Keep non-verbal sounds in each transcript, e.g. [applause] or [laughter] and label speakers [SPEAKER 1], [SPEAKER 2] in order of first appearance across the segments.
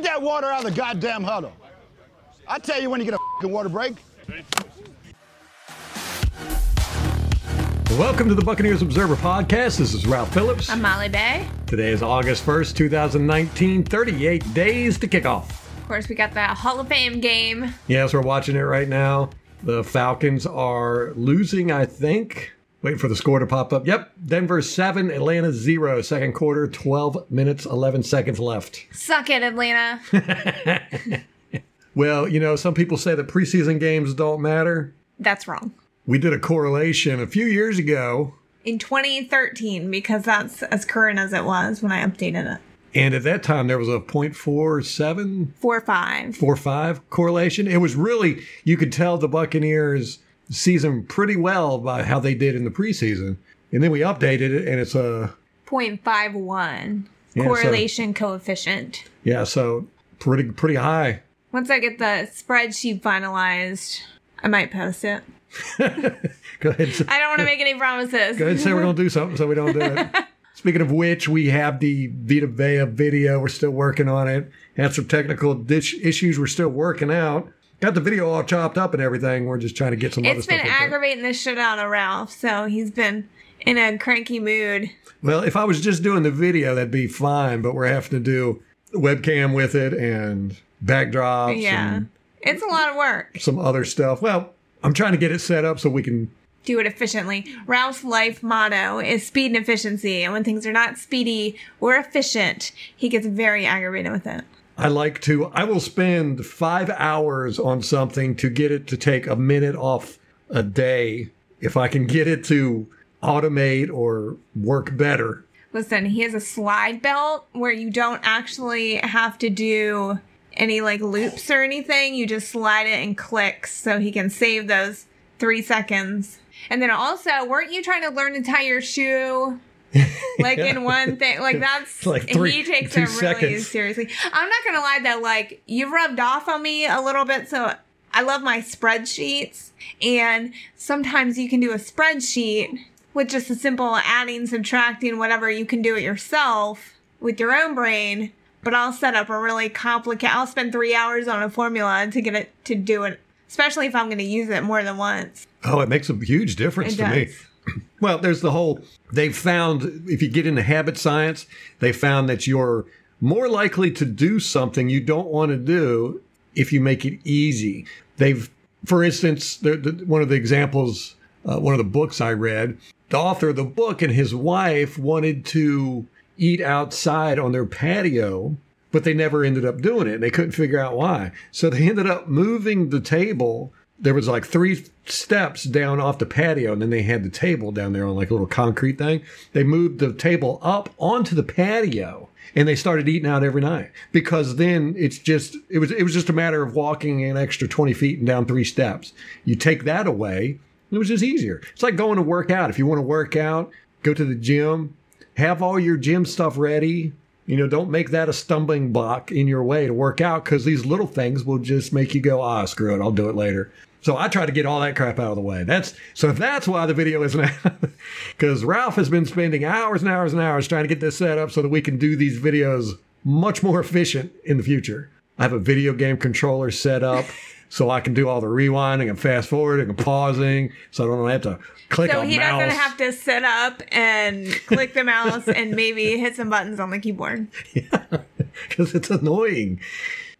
[SPEAKER 1] Get that water out of the goddamn huddle. I tell you when you get a fucking water break.
[SPEAKER 2] Welcome to the Buccaneers Observer Podcast. This is Ralph Phillips.
[SPEAKER 3] I'm Molly Bay.
[SPEAKER 2] Today is August 1st, 2019, 38 days to kick off.
[SPEAKER 3] Of course, we got that Hall of Fame game.
[SPEAKER 2] Yes, we're watching it right now. The Falcons are losing, I think. Waiting for the score to pop up. Yep, Denver 7, Atlanta 0. Second quarter, 12 minutes, 11 seconds left.
[SPEAKER 3] Suck it, Atlanta. [laughs]
[SPEAKER 2] Well, you know, some people say that preseason games don't matter.
[SPEAKER 3] That's wrong.
[SPEAKER 2] We did a correlation a few years ago,
[SPEAKER 3] In 2013, because that's as current as it was when I updated it.
[SPEAKER 2] and at that time there was a 0.47
[SPEAKER 3] Four five.
[SPEAKER 2] four five correlation. It was really you could tell the Buccaneers season pretty well by how they did in the preseason, and then we updated it, and it's a
[SPEAKER 3] 0.51
[SPEAKER 2] Yeah, so-
[SPEAKER 3] correlation coefficient.
[SPEAKER 2] yeah, so pretty pretty high.
[SPEAKER 3] Once I get the spreadsheet finalized, I might post it. [laughs]
[SPEAKER 2] Go ahead, [laughs]
[SPEAKER 3] I don't want to make any promises.
[SPEAKER 2] go ahead and say we're gonna do something, so we don't do it. [laughs] Speaking of which, we have the Vita Vea video. We're still working on it. Had some technical dish issues. We're still working out. Got the video all chopped up and everything. We're just trying to get some other
[SPEAKER 3] It's
[SPEAKER 2] stuff.
[SPEAKER 3] been aggravating the shit out of Ralph, so he's been in a cranky mood.
[SPEAKER 2] Well, if I was just doing the video, that'd be fine. But we're having to do webcam with it and backdrops
[SPEAKER 3] Yeah. It's a lot of work.
[SPEAKER 2] some other stuff. Well, I'm trying to get it set up so we can.
[SPEAKER 3] do it efficiently. Ralph's life motto is speed and efficiency. And when things are not speedy or efficient, he gets very aggravated with it.
[SPEAKER 2] I like to. I will spend five hours on something to get it to take a minute off a day if I can get it to automate or work better.
[SPEAKER 3] Listen, he has a slide belt where you don't actually have to do any like loops or anything. You just slide it and clicks so he can save those three seconds. And then also, weren't you trying to learn to tie your shoe? [laughs] like in one thing, like that's
[SPEAKER 2] Like three-
[SPEAKER 3] he takes it really
[SPEAKER 2] seconds.
[SPEAKER 3] seriously. I'm not gonna lie though, like you rubbed off on me a little bit, so I love my spreadsheets, and sometimes you can do a spreadsheet with just a simple adding, subtracting, whatever. You can do it yourself with your own brain, but I'll set up a really complicated. I'll spend three hours on a formula to get it to do it, especially if I'm going to use it more than once.
[SPEAKER 2] Oh, it makes a huge difference
[SPEAKER 3] It
[SPEAKER 2] to me. Well, there's the whole, they've found, if you get into habit science, they found that you're more likely to do something you don't want to do if you make it easy. They've, for instance, the, the, one of the examples, uh, one of the books I read, the author of the book and his wife wanted to eat outside on their patio, but they never ended up doing it. They couldn't figure out why. So they ended up moving the table there was like three steps down off the patio and then they had the table down there on like a little concrete thing. They moved the table up onto the patio and they started eating out every night because then it's just it was it was just a matter of walking an extra 20 feet and down three steps. You take that away it was just easier. It's like going to work out. If you want to work out go to the gym. Have all your gym stuff ready. You know, don't make that a stumbling block in your way to work out because these little things will just make you go, ah, screw it, I'll do it later. So I try to get all that crap out of the way. That's so if that's why the video isn't out [laughs] because Ralph has been spending hours and hours and hours trying to get this set up so that we can do these videos much more efficient in the future. I have a video game controller set up [laughs] so I can do all the rewinding and fast forwarding and pausing, so I don't have to click
[SPEAKER 3] So
[SPEAKER 2] a
[SPEAKER 3] he doesn't have to sit up and click the mouse and [laughs] maybe hit some buttons on the keyboard.
[SPEAKER 2] because it's annoying.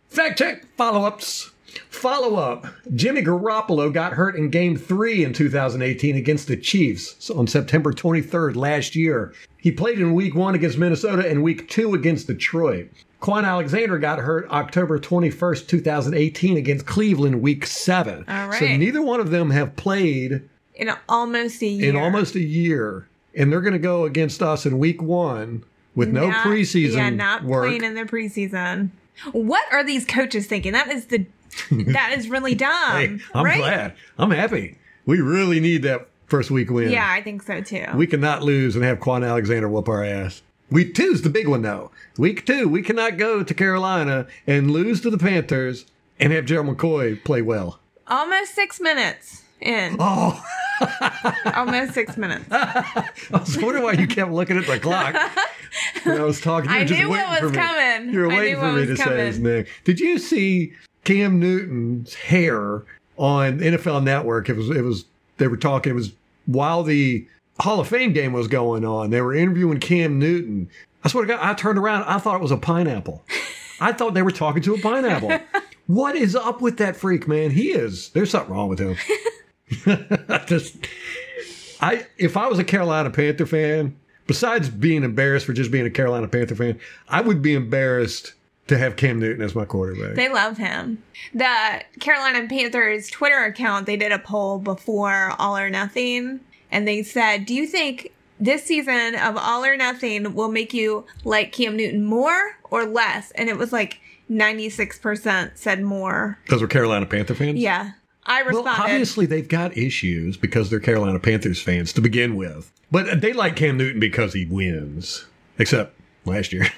[SPEAKER 2] Fact check follow ups. Follow up Jimmy Garoppolo got hurt in game three in 2018 against the Chiefs on September 23rd last year. He played in week one against Minnesota and week two against Detroit. Kwon Alexander got hurt October 21st, 2018 against Cleveland week seven.
[SPEAKER 3] All
[SPEAKER 2] So neither one of them have played
[SPEAKER 3] In almost a year.
[SPEAKER 2] in almost a year. And they're going to go against us in week one with no
[SPEAKER 3] Not-
[SPEAKER 2] preseason
[SPEAKER 3] Yeah, not
[SPEAKER 2] work.
[SPEAKER 3] playing in the preseason. What are these coaches thinking? That is the [laughs] that is really dumb.
[SPEAKER 2] Hey, I'm
[SPEAKER 3] right?
[SPEAKER 2] glad. I'm happy. We really need that first week win.
[SPEAKER 3] Yeah, I think so too.
[SPEAKER 2] We cannot lose and have Kwon Alexander whoop our ass. Week two's the big one though. Week two, we cannot go to Carolina and lose to the Panthers and have Gerald McCoy play well.
[SPEAKER 3] almost six minutes in.
[SPEAKER 2] Oh, [laughs]
[SPEAKER 3] almost six minutes. [laughs]
[SPEAKER 2] I was wondering why you kept looking at the clock. when I was talking. To you
[SPEAKER 3] I knew what
[SPEAKER 2] waiting
[SPEAKER 3] was coming.
[SPEAKER 2] You were waiting for me
[SPEAKER 3] was
[SPEAKER 2] to say his name. Did you see Cam Newton's hair on NFL Network? It was. It was. They were talking. It was while the Hall of Fame game was going on. They were interviewing Cam Newton. I swear to God, I turned around. I thought it was a pineapple. [laughs] I thought they were talking to a pineapple. [laughs] what is up with that freak, man? He is. There's something wrong with him. I [laughs] just, I if I was a Carolina Panther fan, besides being embarrassed for just being a Carolina Panther fan, I would be embarrassed to have Cam Newton as my quarterback.
[SPEAKER 3] They love him. The Carolina Panthers Twitter account, they did a poll before All or Nothing, and they said, Do you think this season of All or Nothing will make you like Cam Newton more or less? And it was like 96% said more.
[SPEAKER 2] Those were Carolina Panther fans.
[SPEAKER 3] Yeah. I
[SPEAKER 2] Well,
[SPEAKER 3] responded.
[SPEAKER 2] obviously they've got issues because they're Carolina Panthers fans to begin with, but they like Cam Newton because he wins. Except last year [laughs]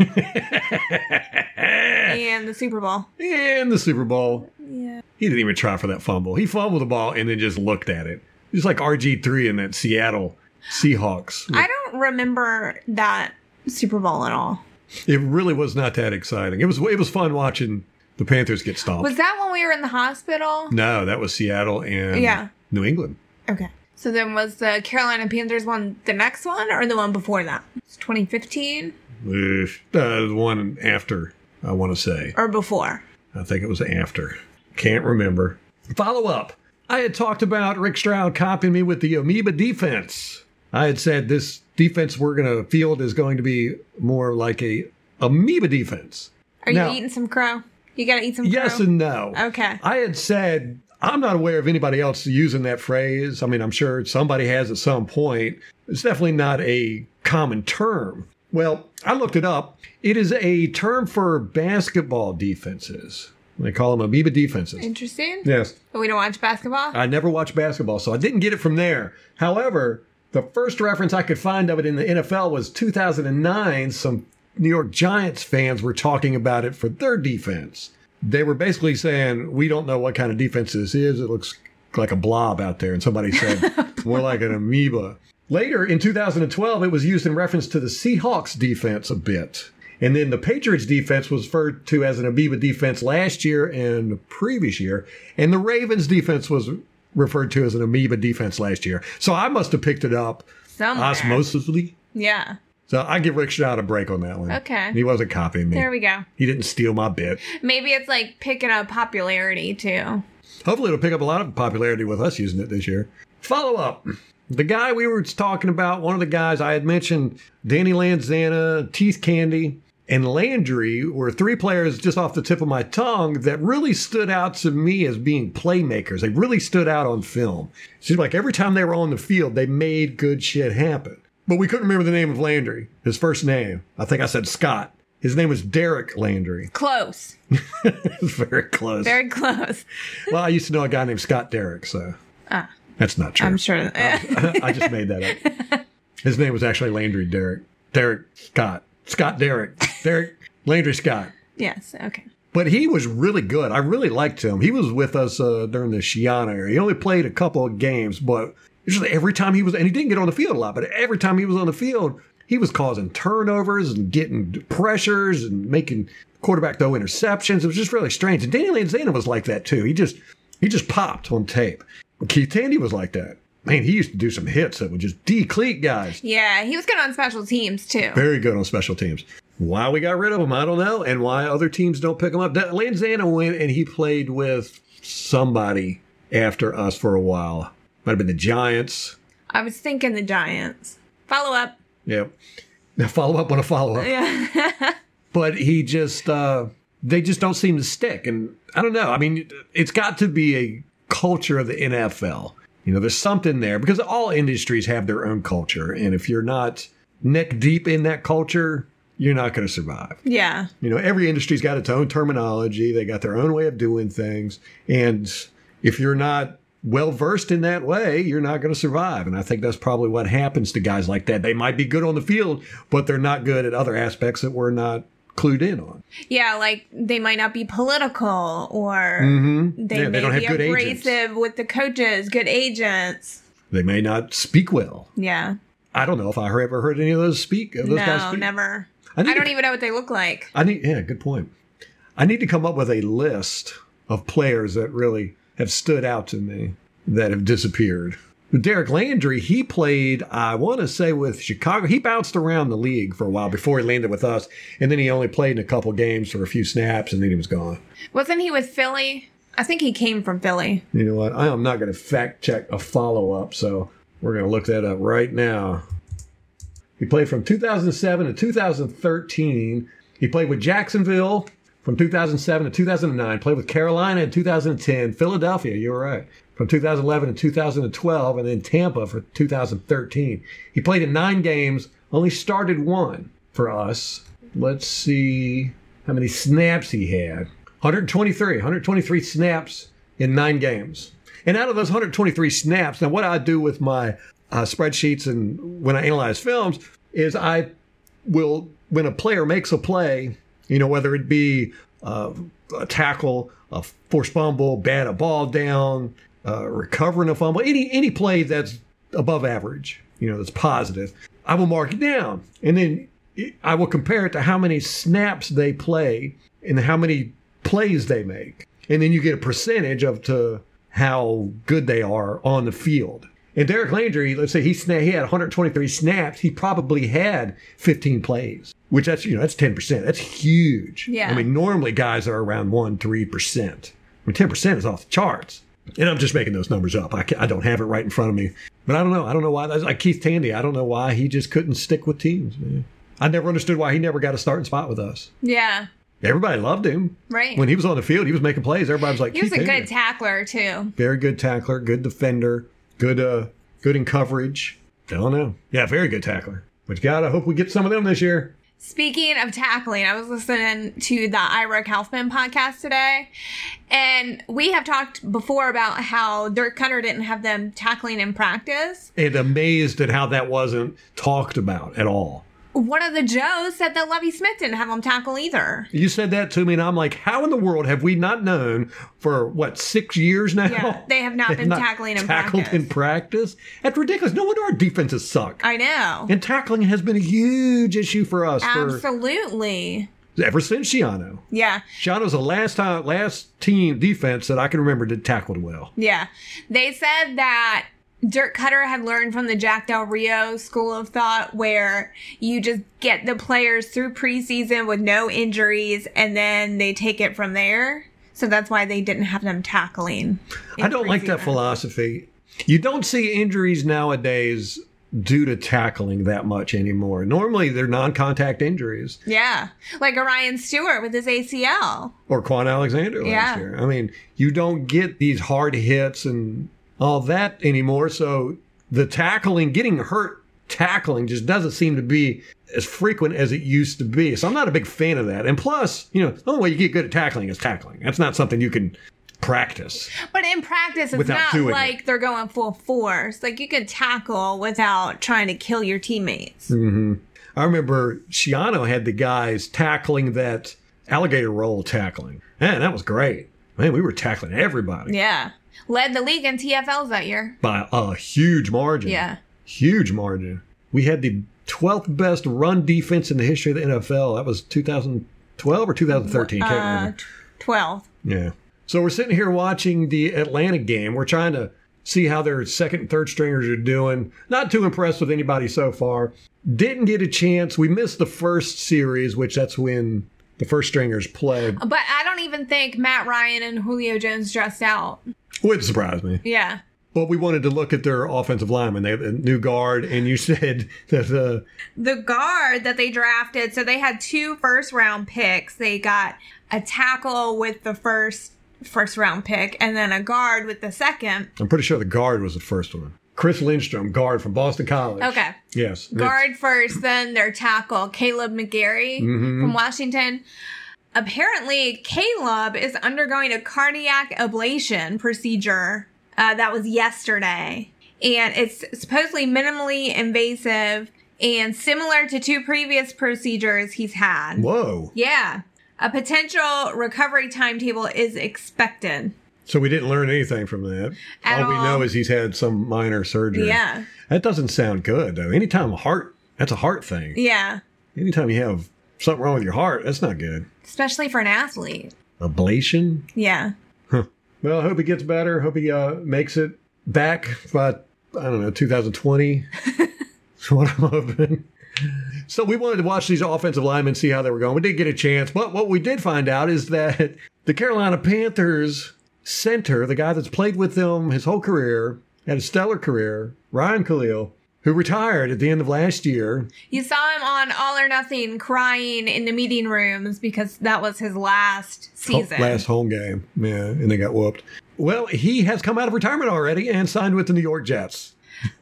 [SPEAKER 3] and the Super Bowl.
[SPEAKER 2] in the Super Bowl.
[SPEAKER 3] Yeah.
[SPEAKER 2] He didn't even try for that fumble. He fumbled the ball and then just looked at it. Just like RG three in that Seattle Seahawks.
[SPEAKER 3] I don't remember that Super Bowl at all.
[SPEAKER 2] It really was not that exciting. It was it was fun watching the Panthers get stomped.
[SPEAKER 3] Was that when we were in the hospital?
[SPEAKER 2] no, that was Seattle and
[SPEAKER 3] Yeah.
[SPEAKER 2] New England.
[SPEAKER 3] Okay. So then was the Carolina Panthers one the next one or the one before that? It's 2015
[SPEAKER 2] Uh, the one after, I want to say.
[SPEAKER 3] or before?
[SPEAKER 2] I think it was after. Can't remember. Follow up. I had talked about Rick Stroud copying me with the amoeba defense. I had said this defense we're going to field is going to be more like a amoeba defense.
[SPEAKER 3] Are you eating some crow? You gotta eat some
[SPEAKER 2] Yes
[SPEAKER 3] crow.
[SPEAKER 2] and no.
[SPEAKER 3] Okay.
[SPEAKER 2] I had said I'm not aware of anybody else using that phrase. I mean, I'm sure somebody has at some point. It's definitely not a common term. Well, I looked it up. It is a term for basketball defenses. They call them amoeba defenses.
[SPEAKER 3] Interesting.
[SPEAKER 2] Yes.
[SPEAKER 3] But we don't watch basketball.
[SPEAKER 2] I never watched basketball, so I didn't get it from there. However, the first reference I could find of it in the NFL was 2009. Some New York Giants fans were talking about it for their defense. They were basically saying, We don't know what kind of defense this is. It looks like a blob out there. And somebody said, [laughs] More like an amoeba. Later in 2012, it was used in reference to the Seahawks defense a bit. And then the Patriots defense was referred to as an amoeba defense last year and the previous year. And the Ravens defense was referred to as an amoeba defense last year. So I must have picked it up
[SPEAKER 3] Somewhere.
[SPEAKER 2] osmosisly.
[SPEAKER 3] Yeah.
[SPEAKER 2] So I give Rick Stroud a break on that one.
[SPEAKER 3] Okay.
[SPEAKER 2] He wasn't copying me.
[SPEAKER 3] There we go.
[SPEAKER 2] he didn't steal my bit.
[SPEAKER 3] Maybe it's like picking up popularity too.
[SPEAKER 2] Hopefully, it'll pick up a lot of popularity with us using it this year. Follow up. The guy we were talking about, one of the guys I had mentioned, Danny Lansanah, Keith Tandy, and Landri were three players just off the tip of my tongue that really stood out to me as being playmakers. They really stood out on film. It seemed like every time they were on the field, they made good shit happen. But we couldn't remember the name of Landri, his first name. I think I said Scott. His name was Derek Landri.
[SPEAKER 3] Close. [laughs]
[SPEAKER 2] Very close.
[SPEAKER 3] Very close.
[SPEAKER 2] Well, I used to know a guy named Scott Derrick, so
[SPEAKER 3] Ah.
[SPEAKER 2] That's not true.
[SPEAKER 3] I'm sure. [laughs]
[SPEAKER 2] I just made that up. His name was actually Landri Derrick. Derrick Scott. Scott Derrick. Derrick Landri Scott.
[SPEAKER 3] yes. Okay.
[SPEAKER 2] But he was really good. I really liked him. He was with us uh, during the Schiano era. He only played a couple of games, but usually every time he was, and he didn't get on the field a lot, but every time he was on the field, he was causing turnovers and getting pressures and making quarterback throw interceptions. It was just really strange. And Danny Lansanah was like that too. He just he just popped on tape. Keith Tandy was like that. Man, he used to do some hits that would just decleat guys.
[SPEAKER 3] Yeah, he was good on special teams too.
[SPEAKER 2] Very good on special teams. Why we got rid of him, I don't know, and why other teams don't pick him up. Lansanah went and he played with somebody after us for a while. Might have been the Giants.
[SPEAKER 3] I was thinking the Giants. Follow up.
[SPEAKER 2] Yep. Now follow up on a follow up.
[SPEAKER 3] Yeah. [laughs]
[SPEAKER 2] But he just, uh, they just don't seem to stick. And I don't know. I mean, it's got to be a culture of the NFL. You know, there's something there because all industries have their own culture. And if you're not neck deep in that culture, you're not going to survive.
[SPEAKER 3] yeah.
[SPEAKER 2] You know, every industry's got its own terminology. They got their own way of doing things. And if you're not well versed in that way, you're not going to survive. And I think that's probably what happens to guys like that. They might be good on the field, but they're not good at other aspects that we're not clued in on.
[SPEAKER 3] Yeah, like they might not be political or they,
[SPEAKER 2] Mm-hmm. Yeah, they
[SPEAKER 3] may
[SPEAKER 2] don't have
[SPEAKER 3] be
[SPEAKER 2] good agents.
[SPEAKER 3] abrasive with the coaches, good agents.
[SPEAKER 2] They may not speak well.
[SPEAKER 3] Yeah.
[SPEAKER 2] I don't know if I ever heard any of those speak. Of those guys
[SPEAKER 3] no,
[SPEAKER 2] speak.
[SPEAKER 3] never.
[SPEAKER 2] I
[SPEAKER 3] I, don't
[SPEAKER 2] to-
[SPEAKER 3] even know what they look like.
[SPEAKER 2] I need, yeah, good point. I need to come up with a list of players that really have stood out to me that have disappeared. Derek Landri, he played, I want to say, with Chicago. He bounced around the league for a while before he landed with us, and then he only played in a couple games for a few snaps, and then he was gone.
[SPEAKER 3] Wasn't he with Philly? I think he came from Philly.
[SPEAKER 2] You know what? I am not going to fact check a follow up, so we're going to look that up right now. He played from 2007 to 2013. He played with Jacksonville from 2007 to 2009. Played with Carolina in 2010. Philadelphia, you were right, from 2011 to 2012, and then Tampa for 2013. He played in nine games, only started one for us. Let's see how many snaps he had. 123, 123 snaps in nine games. And out of those 123 snaps, now what I do with my uh, spreadsheets and when I analyze films is I will, when a player makes a play, you know, whether it be uh, a tackle, a forced fumble, bat a ball down, uh, recovering a fumble, any any play that's above average, you know, that's positive, I will mark it down, and then I will compare it to how many snaps they play and how many plays they make, and then you get a percentage of to how good they are on the field. And Derek Landri, let's say he sna- he had 123 snaps, he probably had 15 plays, which that's you know that's 10 percent. That's huge.
[SPEAKER 3] Yeah.
[SPEAKER 2] I mean, normally guys are around one three percent. I mean, 10 percent is off the charts. And I'm just making those numbers up. I, I don't have it right in front of me, but I don't know. I don't know why. That's like Keith Tandy. I don't know why he just couldn't stick with teams. Man. I never understood why he never got a starting spot with us.
[SPEAKER 3] Yeah.
[SPEAKER 2] Everybody loved him
[SPEAKER 3] Right.
[SPEAKER 2] when he was on the field. He was making plays. Everybody was like,
[SPEAKER 3] he was a
[SPEAKER 2] "Keith
[SPEAKER 3] good
[SPEAKER 2] Tandy."
[SPEAKER 3] tackler too.
[SPEAKER 2] very good tackler, good defender, good uh good in coverage. I don't know. Yeah, very good tackler. But God, I hope we get some of them this year.
[SPEAKER 3] Speaking of tackling, I was listening to the Ira Kaufman podcast today, and we have talked before about how Dirk Koetter didn't have them tackling in practice.
[SPEAKER 2] And amazed at how that wasn't talked about at all.
[SPEAKER 3] One of the Joes said that Lovie Smith didn't have them tackle either.
[SPEAKER 2] You said that to me, and I'm like, how in the world have we not known for what six years now?
[SPEAKER 3] Yeah, they have not [laughs]
[SPEAKER 2] They've
[SPEAKER 3] been tackling in
[SPEAKER 2] tackled
[SPEAKER 3] practice.
[SPEAKER 2] in practice. That's ridiculous. No wonder our defenses suck.
[SPEAKER 3] I know.
[SPEAKER 2] and tackling has been a huge issue for us
[SPEAKER 3] Absolutely.
[SPEAKER 2] for ever since Schiano.
[SPEAKER 3] Yeah.
[SPEAKER 2] Schiano's the last time, last team defense that I can remember that tackled well.
[SPEAKER 3] Yeah. They said that Dirk Koetter had learned from the Jack Del Rio school of thought where you just get the players through preseason with no injuries and then they take it from there. So that's why they didn't have them tackling.
[SPEAKER 2] I don't like that philosophy. You don't see injuries nowadays due to tackling that much anymore. Normally, they're non-contact injuries.
[SPEAKER 3] Yeah. Like Orion Stewart with his ACL.
[SPEAKER 2] Or Kwon Alexander last
[SPEAKER 3] Yeah.
[SPEAKER 2] year. I mean, you don't get these hard hits and all that anymore. So the tackling, getting hurt tackling, just doesn't seem to be as frequent as it used to be. So I'm not a big fan of that. And plus, you know, the only way you get good at tackling is tackling. That's not something you can practice.
[SPEAKER 3] But in practice, it's not
[SPEAKER 2] doing it.
[SPEAKER 3] like they're going full force. Like you can tackle without trying to kill your teammates.
[SPEAKER 2] Mm. I remember Schiano had the guys tackling that alligator roll tackling. Man, that was great. Man, we were tackling everybody
[SPEAKER 3] Yeah. Led the league in TFLs that year.
[SPEAKER 2] by a huge margin.
[SPEAKER 3] Yeah.
[SPEAKER 2] Huge margin. We had the 12th best run defense in the history of the NFL. That was 2012 or 2013. Can't
[SPEAKER 3] Uh,
[SPEAKER 2] remember.
[SPEAKER 3] 12.
[SPEAKER 2] Yeah. So we're sitting here watching the Atlanta game. We're trying to see how their second and third stringers are doing. Not too impressed with anybody so far. Didn't get a chance. We missed the first series, which that's when the first stringers played.
[SPEAKER 3] But I don't even think Matt Ryan and Julio Jones dressed out.
[SPEAKER 2] Wouldn't surprise me.
[SPEAKER 3] Yeah.
[SPEAKER 2] But we wanted to look at their offensive lineman. They have a new guard, and you [laughs] said that uh,
[SPEAKER 3] The guard that they drafted, so they had two first round picks. They got a tackle with the first first round pick and then a guard with the second.
[SPEAKER 2] I'm pretty sure the guard was the first one. Chris Lindstrom, guard from Boston College.
[SPEAKER 3] Okay.
[SPEAKER 2] Yes.
[SPEAKER 3] Guard first, then their tackle, Kaleb McGary from Washington. Apparently, Kaleb is undergoing a cardiac ablation procedure. Uh, that was yesterday. And it's supposedly minimally invasive and similar to two previous procedures he's had.
[SPEAKER 2] Whoa.
[SPEAKER 3] Yeah. A potential recovery timetable is expected.
[SPEAKER 2] So we didn't learn anything from that.
[SPEAKER 3] At
[SPEAKER 2] all we know is he's had some minor surgery.
[SPEAKER 3] Yeah.
[SPEAKER 2] That doesn't sound good though. Anytime a heart, that's a heart thing.
[SPEAKER 3] Yeah.
[SPEAKER 2] Anytime you have something wrong with your heart, that's not good.
[SPEAKER 3] Especially for an athlete.
[SPEAKER 2] Ablation.
[SPEAKER 3] Yeah. Huh.
[SPEAKER 2] Well, I hope he gets better. Hope he uh, makes it back by I don't know 2020. That's [laughs] what I'm hoping. So we wanted to watch these offensive linemen, see how they were going. We didn't get a chance, but what we did find out is that [laughs] the Carolina Panthers center, the guy that's played with them his whole career, had a stellar career, Ryan Kalil, who retired at the end of last year.
[SPEAKER 3] You saw him on All or Nothing crying in the meeting rooms because that was his last season.
[SPEAKER 2] Last home game. Yeah, and they got whooped. Well, he has come out of retirement already and signed with the New York Jets.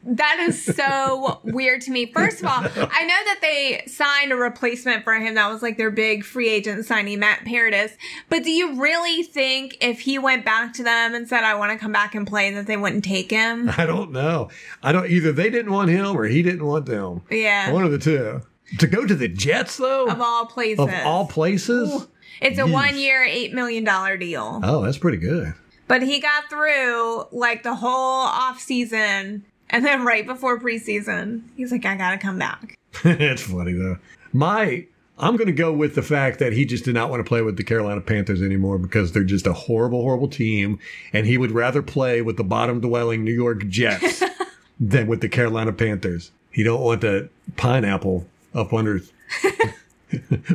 [SPEAKER 3] That is so weird to me. First of all, I know that they signed a replacement for him. That was like their big free agent signing, Matt Paradis. But do you really think if he went back to them and said, I want to come back and play, that they wouldn't take him? [laughs]
[SPEAKER 2] I don't know. I don't either. They didn't want him or he didn't want them.
[SPEAKER 3] Yeah.
[SPEAKER 2] One of the two. To go to the Jets though,
[SPEAKER 3] Of all places.
[SPEAKER 2] of all places.
[SPEAKER 3] it's a
[SPEAKER 2] Yeesh.
[SPEAKER 3] one year, $8 million deal.
[SPEAKER 2] Oh, that's pretty good.
[SPEAKER 3] But he got through like the whole off season. And then right before preseason, he's like, I got to come back. [laughs]
[SPEAKER 2] it's funny though. My, I'm going to go with the fact that he just did not want to play with the Carolina Panthers anymore because they're just a horrible, horrible team, and he would rather play with the bottom dwelling New York Jets [laughs] than with the Carolina Panthers. He don't want that pineapple up under. [laughs] his-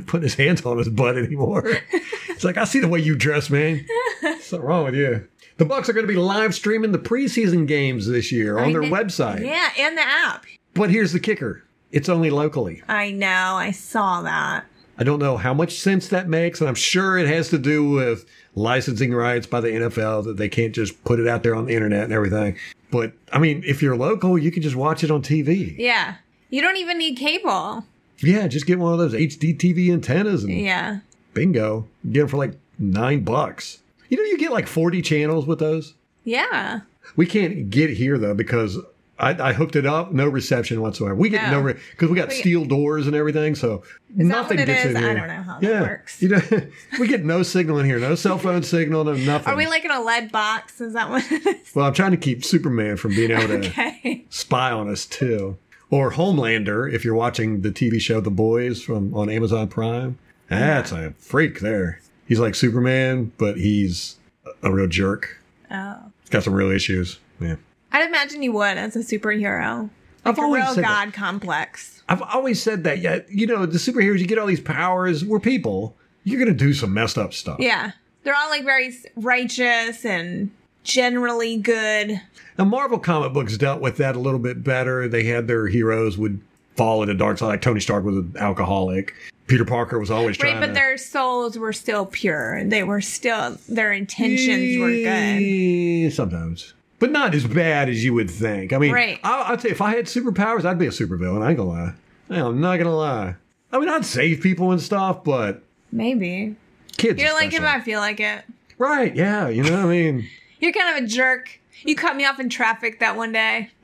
[SPEAKER 2] Putting his hands on his butt anymore. It's like I see the way you dress, man. Something wrong with you. The Bucs are going to be live streaming the preseason games this year on
[SPEAKER 3] I
[SPEAKER 2] their
[SPEAKER 3] did-
[SPEAKER 2] website.
[SPEAKER 3] Yeah, and the app.
[SPEAKER 2] But here's the kicker: it's only locally.
[SPEAKER 3] I know. I saw that.
[SPEAKER 2] I don't know how much sense that makes, and I'm sure it has to do with licensing rights by the NFL that they can't just put it out there on the internet and everything. But I mean, if you're local, you can just watch it on TV.
[SPEAKER 3] Yeah. You don't even need cable.
[SPEAKER 2] Yeah, just get one of those HD TV antennas and
[SPEAKER 3] Yeah.
[SPEAKER 2] bingo. Get them for like nine bucks. You know, you get like 40 channels with those.
[SPEAKER 3] Yeah.
[SPEAKER 2] We can't get here though because I, I hooked it up, no reception whatsoever. We get
[SPEAKER 3] No. Oh.
[SPEAKER 2] no because we got
[SPEAKER 3] We-
[SPEAKER 2] steel doors and everything, so nothing gets
[SPEAKER 3] is?
[SPEAKER 2] in
[SPEAKER 3] I
[SPEAKER 2] here.
[SPEAKER 3] don't know how that works.
[SPEAKER 2] You know, [laughs] we get no signal in here, no cell phone [laughs] signal, no nothing.
[SPEAKER 3] Are we like in a lead box? Is that what it is?
[SPEAKER 2] well, I'm trying to keep Superman from being able to [laughs]
[SPEAKER 3] Okay.
[SPEAKER 2] spy on us too, or Homelander if you're watching the TV show The Boys from on Amazon Prime. That's a freak there. He's like Superman, but he's a- real jerk.
[SPEAKER 3] Oh.
[SPEAKER 2] He's got some real issues. Yeah.
[SPEAKER 3] I'd imagine you would as a superhero.
[SPEAKER 2] I've
[SPEAKER 3] a
[SPEAKER 2] always
[SPEAKER 3] real
[SPEAKER 2] said that.
[SPEAKER 3] god complex.
[SPEAKER 2] I've always said that. Yeah, you know, the superheroes, you get all these powers. We're people. You're gonna do some messed up stuff.
[SPEAKER 3] Yeah. They're all like very righteous and generally good.
[SPEAKER 2] Now, Marvel comic books dealt with that a little bit better. They had their heroes would fall into dark side. Like Tony Stark was an alcoholic. Peter Parker was always
[SPEAKER 3] Right,
[SPEAKER 2] trying
[SPEAKER 3] but
[SPEAKER 2] to.
[SPEAKER 3] their souls were still pure. They were still their intentions were good.
[SPEAKER 2] Sometimes. But not as bad as you would think. I mean,
[SPEAKER 3] Right.
[SPEAKER 2] I, I'd say if I had superpowers, I'd be a supervillain. I ain't gonna lie. I'm not gonna lie. I mean, I'd save people and stuff, but
[SPEAKER 3] Maybe.
[SPEAKER 2] kids.
[SPEAKER 3] You're like if. I feel like it.
[SPEAKER 2] Right, yeah, you know what I mean? [laughs]
[SPEAKER 3] You're kind of a jerk. You cut me off in traffic that one day. [laughs]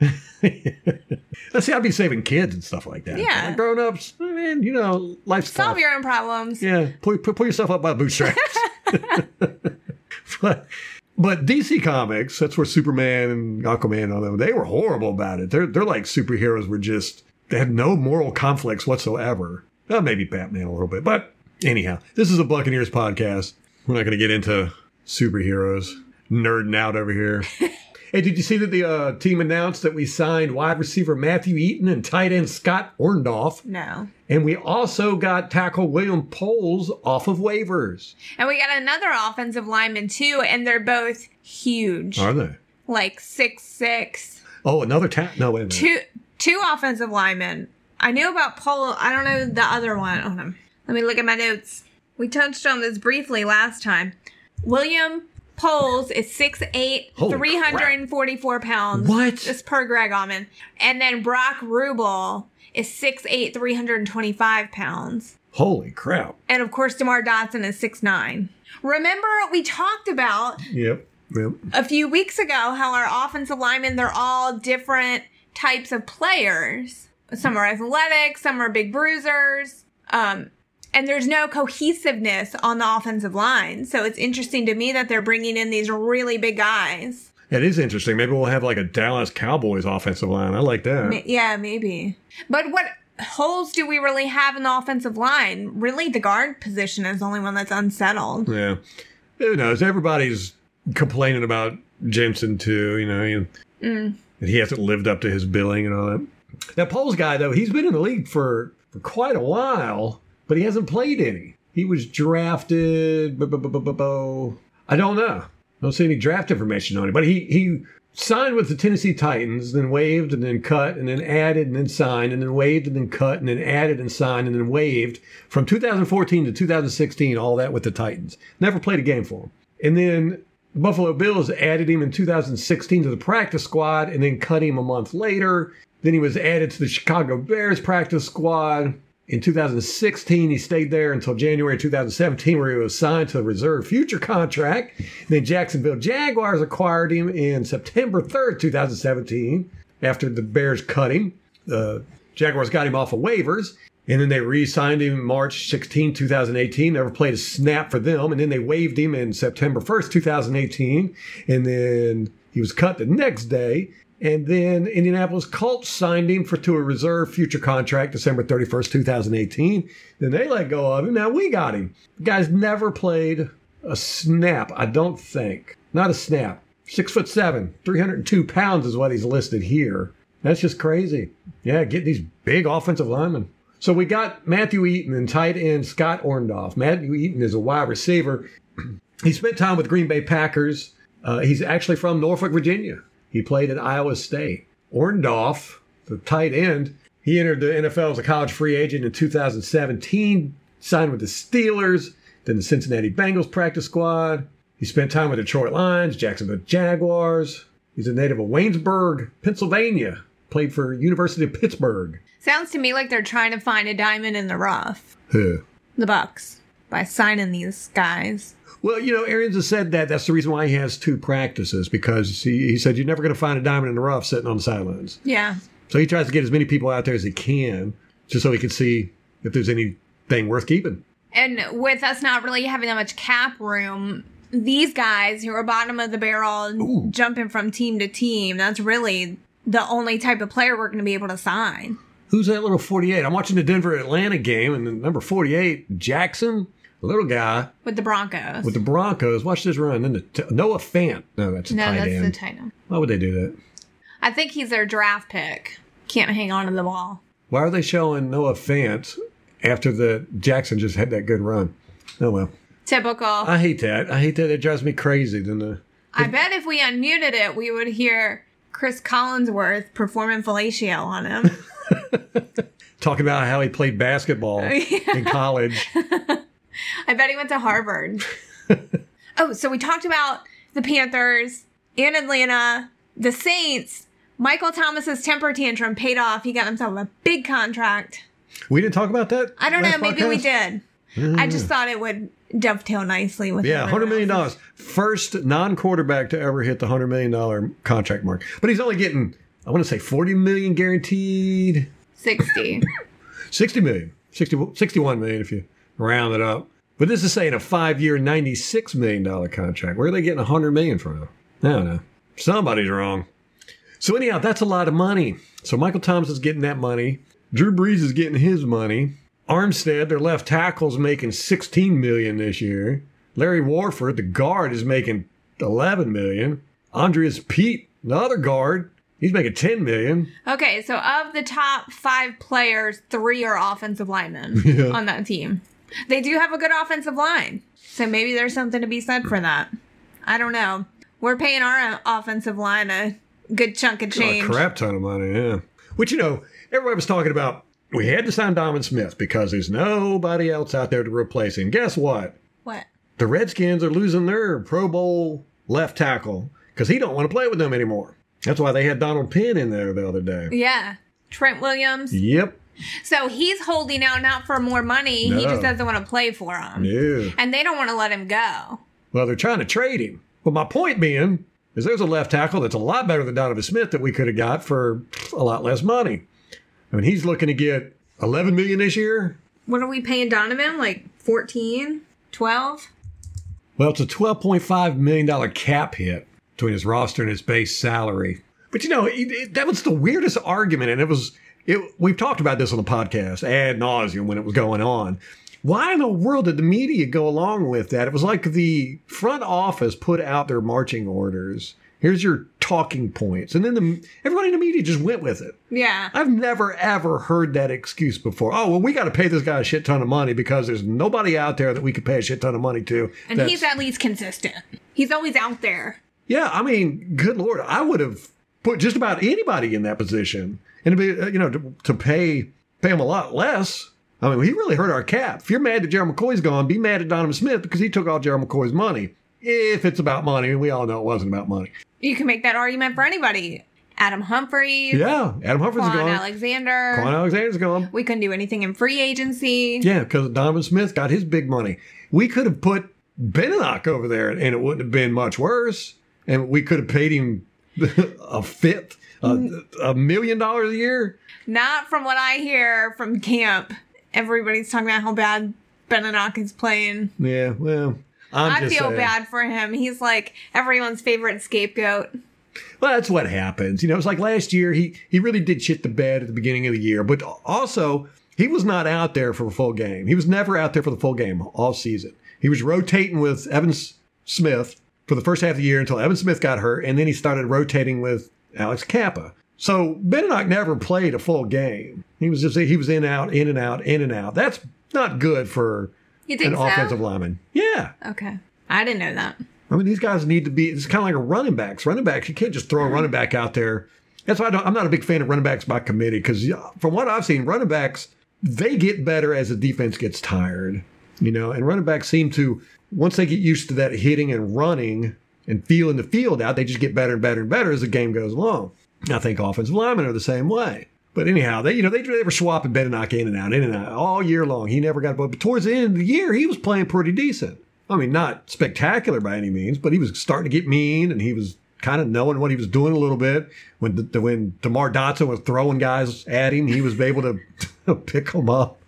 [SPEAKER 2] Let's see, I'd be saving kids and stuff like that.
[SPEAKER 3] Yeah.
[SPEAKER 2] Grown ups, I mean, you know, life's
[SPEAKER 3] Solve
[SPEAKER 2] tough.
[SPEAKER 3] your own problems.
[SPEAKER 2] Yeah, pull, pull, yourself up by the bootstraps. [laughs] but, but DC Comics, that's where Superman and Aquaman and all them, they were horrible about it. They're, they're like superheroes were just, they had no moral conflicts whatsoever. Well, maybe Batman a little bit. But anyhow, this is a Buccaneers podcast. We're not going to get into superheroes, nerding out over here. [laughs] Hey, did you see that the uh, team announced that we signed wide receiver Matthew Eaton and tight end Scott Orndoff?
[SPEAKER 3] No.
[SPEAKER 2] And we also got tackle William Poehls off of waivers.
[SPEAKER 3] And we got another offensive lineman too, and they're both huge.
[SPEAKER 2] Are they?
[SPEAKER 3] Like six six.
[SPEAKER 2] Oh, another tap. No, wait a minute.
[SPEAKER 3] Two two offensive linemen. I knew about Paul. I don't know the other one. Hold on. Let me look at my notes. We touched on this briefly last time. William Poehls is 6'8",
[SPEAKER 2] Holy
[SPEAKER 3] 344 pounds.
[SPEAKER 2] What?
[SPEAKER 3] Is per Greg Auman. And then Brock Rubel is 6'8", 325 pounds.
[SPEAKER 2] Holy crap.
[SPEAKER 3] And of course, DeMar Dotson is 6'9". Remember, we talked about
[SPEAKER 2] Yep. Yep.
[SPEAKER 3] a few weeks ago how our offensive linemen they're all different types of players. Some are athletic, some are big bruisers. Um, and there's no cohesiveness on the offensive line. So it's interesting to me that they're bringing in these really big guys.
[SPEAKER 2] It is interesting. Maybe we'll have like a Dallas Cowboys offensive line. I like that.
[SPEAKER 3] Yeah, maybe. But what holes do we really have in the offensive line? Really, the guard position is the only one that's unsettled.
[SPEAKER 2] Yeah. Who knows? Everybody's complaining about Jensen too, you know, you,
[SPEAKER 3] Mm.
[SPEAKER 2] he hasn't lived up to his billing and all that. That Poehls guy though, he's been in the league for, for quite a while, but he hasn't played any. He was drafted. I don't know. Don't see any draft information on it, but he he signed with the Tennessee Titans, then waived and then cut and then added and then signed and then waived and then cut and then added and signed and then waived from 2014 to 2016. All that with the Titans. Never played a game for him. And then the Buffalo Bills added him in 2016 to the practice squad and then cut him a month later. Then he was added to the Chicago Bears practice squad. In 2016, he stayed there until January 2017, where he was signed to a reserve future contract. Then Jacksonville Jaguars acquired him in September 3rd, 2017, after the Bears cut him. The Jaguars got him off of waivers. And then they re-signed him March 16, 2018. Never played a snap for them. And then they waived him in September 1st, 2018. And then he was cut the next day. And then Indianapolis Colts signed him for to a reserve future contract December 31st, 2018. Then they let go of him. Now we got him. The guy's never played a snap, I don't think. Not a snap. Six foot seven, 302 pounds is what he's listed here. That's just crazy. Yeah, get these big offensive linemen. So we got Matthew Eaton and tight end Scott Orndoff. Matthew Eaton is a wide receiver. [clears throat] he spent time with Green Bay Packers. Uh, he's actually from Norfolk, Virginia. He played at Iowa State. Orndoff, the tight end, he entered the NFL as a college free agent in 2017, signed with the Steelers, then the Cincinnati Bengals practice squad. He spent time with the Detroit Lions, Jacksonville Jaguars. He's a native of Waynesburg, Pennsylvania. Played for University of Pittsburgh.
[SPEAKER 3] Sounds to me like they're trying to find a diamond in the rough.
[SPEAKER 2] Huh.
[SPEAKER 3] The Bucs by signing these guys.
[SPEAKER 2] Well, you know, Arians has said that that's the reason why he has two practices because he, he said you're never going to find a diamond in the rough sitting on the sidelines.
[SPEAKER 3] Yeah.
[SPEAKER 2] So he tries to get as many people out there as he can just so he can see if there's anything worth keeping.
[SPEAKER 3] And with us not really having that much cap room, these guys who are bottom of the barrel jumping from team to team, that's really the only type of player we're going to be able to sign.
[SPEAKER 2] Who's that little 48? I'm watching the Denver Atlanta game, and the number 48, Jackson, a little guy
[SPEAKER 3] With the Broncos.
[SPEAKER 2] with the Broncos. Watch this run. Then the t- Noah Fant. No, that's a
[SPEAKER 3] no,
[SPEAKER 2] tight
[SPEAKER 3] that's
[SPEAKER 2] end.
[SPEAKER 3] the tight end.
[SPEAKER 2] Why would they do that?
[SPEAKER 3] I think he's their draft pick. Can't hang on to the ball.
[SPEAKER 2] Why are they showing Noah Fant after the Jackson just had that good run? Oh well.
[SPEAKER 3] Typical.
[SPEAKER 2] I hate that. I hate that. It drives me crazy. Then the
[SPEAKER 3] I bet if we unmuted it, we would hear Chris Collinsworth performing fellatio on him. [laughs]
[SPEAKER 2] talking about how he played basketball [laughs] in college. [laughs] [laughs]
[SPEAKER 3] I bet he went to Harvard. [laughs] oh, so we talked about the Panthers in Atlanta, the Saints. Michael Thomas's temper tantrum paid off. He got himself a big contract.
[SPEAKER 2] We didn't talk about that.
[SPEAKER 3] I don't know. Maybe we
[SPEAKER 2] podcast?
[SPEAKER 3] did. I just thought it would dovetail nicely with
[SPEAKER 2] Yeah, hundred million dollars. First non-quarterback to ever hit the hundred million dollar contract mark. But he's only getting, I want to say, forty million guaranteed.
[SPEAKER 3] Sixty. [laughs]
[SPEAKER 2] 60 million, 60, 61 million if you round it up. But this is saying a five-year, ninety-six million dollar contract. Where are they getting a hundred million from? I don't know. Somebody's wrong. So anyhow, that's a lot of money. So Michael Thomas is getting that money. Drew Brees is getting his money. Armstead, their left tackle's making 16 million this year. Larry Warford, the guard, is making 11 million. Andrus Peat, the other guard, he's making 10 million.
[SPEAKER 3] Okay, so of the top five players, three are offensive linemen [laughs]
[SPEAKER 2] Yeah.
[SPEAKER 3] on that team. They do have a good offensive line. So maybe there's something to be said for that. I don't know. We're paying our offensive line a good chunk of change.
[SPEAKER 2] A crap ton of money, yeah. Which, you know, everybody was talking about we had to sign Donovan Smith because there's nobody else out there to replace him. Guess what?
[SPEAKER 3] What?
[SPEAKER 2] The Redskins are losing their Pro Bowl left tackle because he don't want to play with them anymore. That's why they had Donald Penn in there the other day.
[SPEAKER 3] Yeah. Trent Williams.
[SPEAKER 2] Yep.
[SPEAKER 3] So he's holding out not for more money. He just doesn't want to play for them.
[SPEAKER 2] Yeah.
[SPEAKER 3] And they don't want to let him go.
[SPEAKER 2] Well, they're trying to trade him. But my point being is there's a left tackle that's a lot better than Donovan Smith that we could have got for a lot less money. I mean, he's looking to get 11 million this year,
[SPEAKER 3] What are we paying Donovan? Like 14? 12?
[SPEAKER 2] Well, it's a $12.5 million cap hit between his roster and his base salary. But you know, that was the weirdest argument. And it was, it, we've talked about this on the podcast ad nauseum when it was going on. Why in the world did the media go along with that? It was like the front office put out their marching orders. Here's your talking points. And then the, everybody in the media just went with it.
[SPEAKER 3] Yeah.
[SPEAKER 2] I've never ever heard that excuse before. Oh, well, we got to pay this guy a shit ton of money because there's nobody out there that we could pay a shit ton of money to.
[SPEAKER 3] And he's at least consistent. He's always out there.
[SPEAKER 2] yeah, I mean, good lord, I would have put just about anybody in that position, and to be, uh, you know, to, to pay pay him a lot less. I mean, he really hurt our cap. If you're mad that Gerald McCoy's gone, be mad at Donovan Smith because he took all Gerald McCoy's money. If it's about money, and we all know it wasn't about money.
[SPEAKER 3] You can make that argument for anybody. Adam Humphries,
[SPEAKER 2] Yeah, Adam Humphries is
[SPEAKER 3] Kwon
[SPEAKER 2] gone.
[SPEAKER 3] Alexander.
[SPEAKER 2] Kwon Alexander's gone.
[SPEAKER 3] we couldn't do anything in free agency.
[SPEAKER 2] Yeah, because Donovan Smith got his big money. We could have put Benenoch over there, and it wouldn't have been much worse. And we could have paid him [laughs] a fifth, a, mm. a million dollars a year.
[SPEAKER 3] Not from what I hear from camp. Everybody's talking about how bad Benenoch is playing.
[SPEAKER 2] Yeah, well, I'm
[SPEAKER 3] I feel
[SPEAKER 2] saying.
[SPEAKER 3] bad for him. He's like everyone's favorite scapegoat.
[SPEAKER 2] Well, that's what happens. You know, it's like last year. He he really did shit the bed at the beginning of the year, but also he was not out there for a full game. He was never out there for the full game all season. He was rotating with Evans Smith for the first half of the year until Evan Smith got hurt, and then he started rotating with Alex Cappa. So Benenoch never played a full game. He was just he was in and out, in and out, in and out. That's not good for an
[SPEAKER 3] so?
[SPEAKER 2] offensive lineman. Yeah.
[SPEAKER 3] Okay, I didn't know that.
[SPEAKER 2] I mean, these guys need to be. It's kind of like a running backs. Running backs, you can't just throw a mm-hmm. running back out there. That's why I don't, I'm not a big fan of running backs by committee because from what I've seen, running backs they get better as the defense gets tired. You know, and running backs seem to once they get used to that hitting and running and feeling the field out, they just get better and better and better as the game goes along. I think offensive linemen are the same way. But anyhow, they you know they, they were swapping Benenoch in and out, in and out all year long. He never got but towards the end of the year, he was playing pretty decent. I mean, not spectacular by any means, but he was starting to get mean, and he was kind of knowing what he was doing a little bit. When the, when Demar Dotson was throwing guys at him, he was able to [laughs] pick them up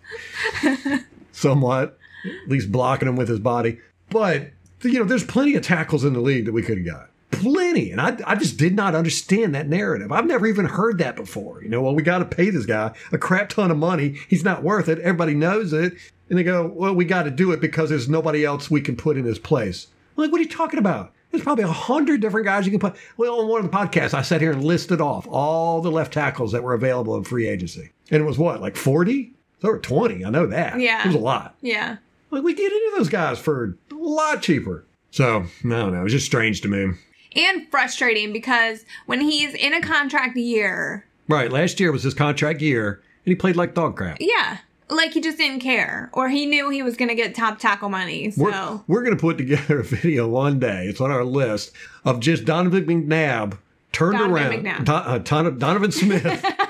[SPEAKER 2] [laughs] somewhat, at least blocking them with his body. But you know, there's plenty of tackles in the league that we could have got. Plenty. And I, I just did not understand that narrative. I've never even heard that before. You know, well, we got to pay this guy a crap ton of money. He's not worth it. Everybody knows it. And they go, well, we got to do it because there's nobody else we can put in his place. I'm like, what are you talking about? There's probably a hundred different guys you can put. Well, on one of the podcasts, I sat here and listed off all the left tackles that were available in free agency. And it was what, like 40? There were 20. I know that.
[SPEAKER 3] Yeah.
[SPEAKER 2] It was a lot.
[SPEAKER 3] Yeah.
[SPEAKER 2] Like, we get into those guys for a lot cheaper. So, I don't know. It was just strange to me.
[SPEAKER 3] And frustrating because when he's in a contract year,
[SPEAKER 2] Right. Last year was his contract year, and he played like dog crap.
[SPEAKER 3] yeah, like he just didn't care, or he knew he was going to get top tackle money. So
[SPEAKER 2] We're, we're going to put together a [laughs] video one day. It's on our list of just Donovan McNabb turned
[SPEAKER 3] Donovan
[SPEAKER 2] around.
[SPEAKER 3] McNabb.
[SPEAKER 2] Don- uh, Donovan Smith. [laughs]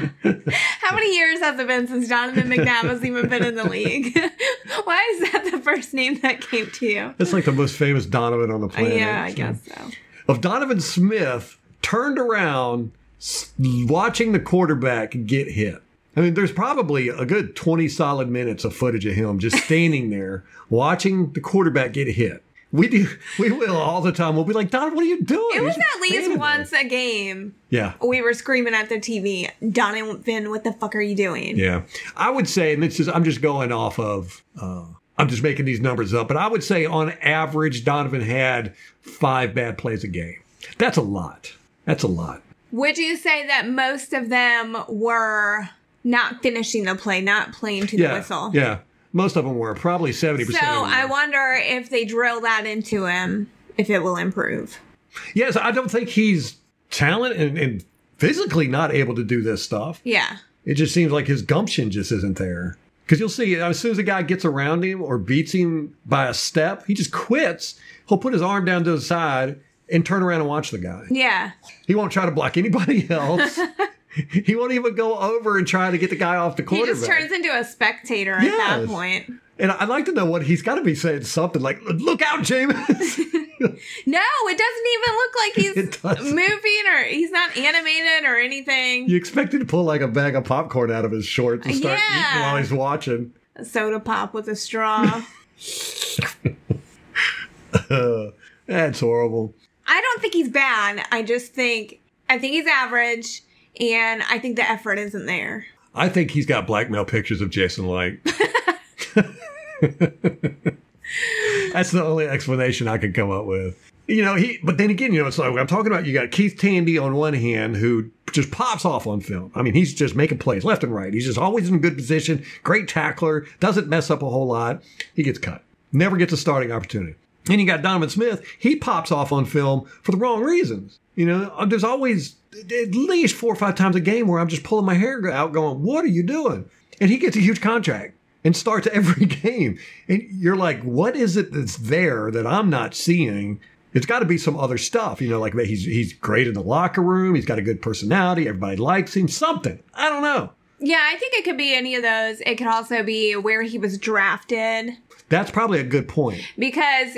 [SPEAKER 2] [laughs]
[SPEAKER 3] how many years has it been since Donovan McNabb has even been in the league? [laughs] Why is that the first name that came to you?
[SPEAKER 2] It's like the most famous Donovan on the planet.
[SPEAKER 3] yeah, I
[SPEAKER 2] So-
[SPEAKER 3] guess so.
[SPEAKER 2] Of Donovan Smith turned around watching the quarterback get hit. I mean, there's probably a good 20 solid minutes of footage of him just standing there watching the quarterback get hit. We do, we will all the time. We'll be like, Donovan, what are you doing?
[SPEAKER 3] It was at least once a game.
[SPEAKER 2] Yeah.
[SPEAKER 3] We were screaming at the TV, Donovan, what the fuck are you doing?
[SPEAKER 2] Yeah, I would say, and this is, I'm just going off of uh, I'm just making these numbers up, but I would say on average Donovan had five bad plays a game. That's a lot. That's a lot.
[SPEAKER 3] Would you say that most of them were not finishing the play, not playing to the
[SPEAKER 2] Yeah,
[SPEAKER 3] whistle?
[SPEAKER 2] yeah. Most of them were probably seventy percent. So.
[SPEAKER 3] I wonder if they drill that into him, if it will improve.
[SPEAKER 2] yes, I don't think he's talent and, and physically not able to do this stuff.
[SPEAKER 3] Yeah.
[SPEAKER 2] It just seems like his gumption just isn't there. Because you'll see, as soon as a guy gets around him or beats him by a step, he just quits. He'll put his arm down to the side and turn around and watch the guy.
[SPEAKER 3] Yeah.
[SPEAKER 2] He won't try to block anybody [laughs] else. [laughs] [laughs] he won't even go over and try to get the guy off the
[SPEAKER 3] He
[SPEAKER 2] quarterback.
[SPEAKER 3] just turns into a spectator at that point.
[SPEAKER 2] and I'd like to know what he's got to be saying something like, "Look out, James." [laughs]
[SPEAKER 3] No, it doesn't even look like [laughs] he's moving or he's not animated or anything.
[SPEAKER 2] You expect him to pull like a bag of popcorn out of his shorts and start
[SPEAKER 3] Yeah.
[SPEAKER 2] eating while he's watching.
[SPEAKER 3] A soda pop with a straw.
[SPEAKER 2] That's horrible.
[SPEAKER 3] I don't think he's bad. I just think I think he's average, and I think the effort isn't there.
[SPEAKER 2] I think he's got blackmail pictures of Jason Licht. [laughs] That's the only explanation I can come up with. You know, he, but then again, you know, it's like I'm talking about you got Keith Tandy on one hand who just pops off on film. I mean, he's just making plays left and right. He's just always in a good position, great tackler, doesn't mess up a whole lot. He gets cut, never gets a starting opportunity. And you got Donovan Smith, he pops off on film for the wrong reasons. You know, there's always at least four or five times a game where I'm just pulling my hair out going, What are you doing? And he gets a huge contract and starts every [laughs] game. And you're like, What is it that's there that I'm not seeing? It's got to be some other stuff, you know, like he's he's great in the locker room, he's got a good personality, everybody likes him, something. I don't know.
[SPEAKER 3] Yeah, I think it could be any of those. It could also be where he was drafted.
[SPEAKER 2] That's probably a good point.
[SPEAKER 3] because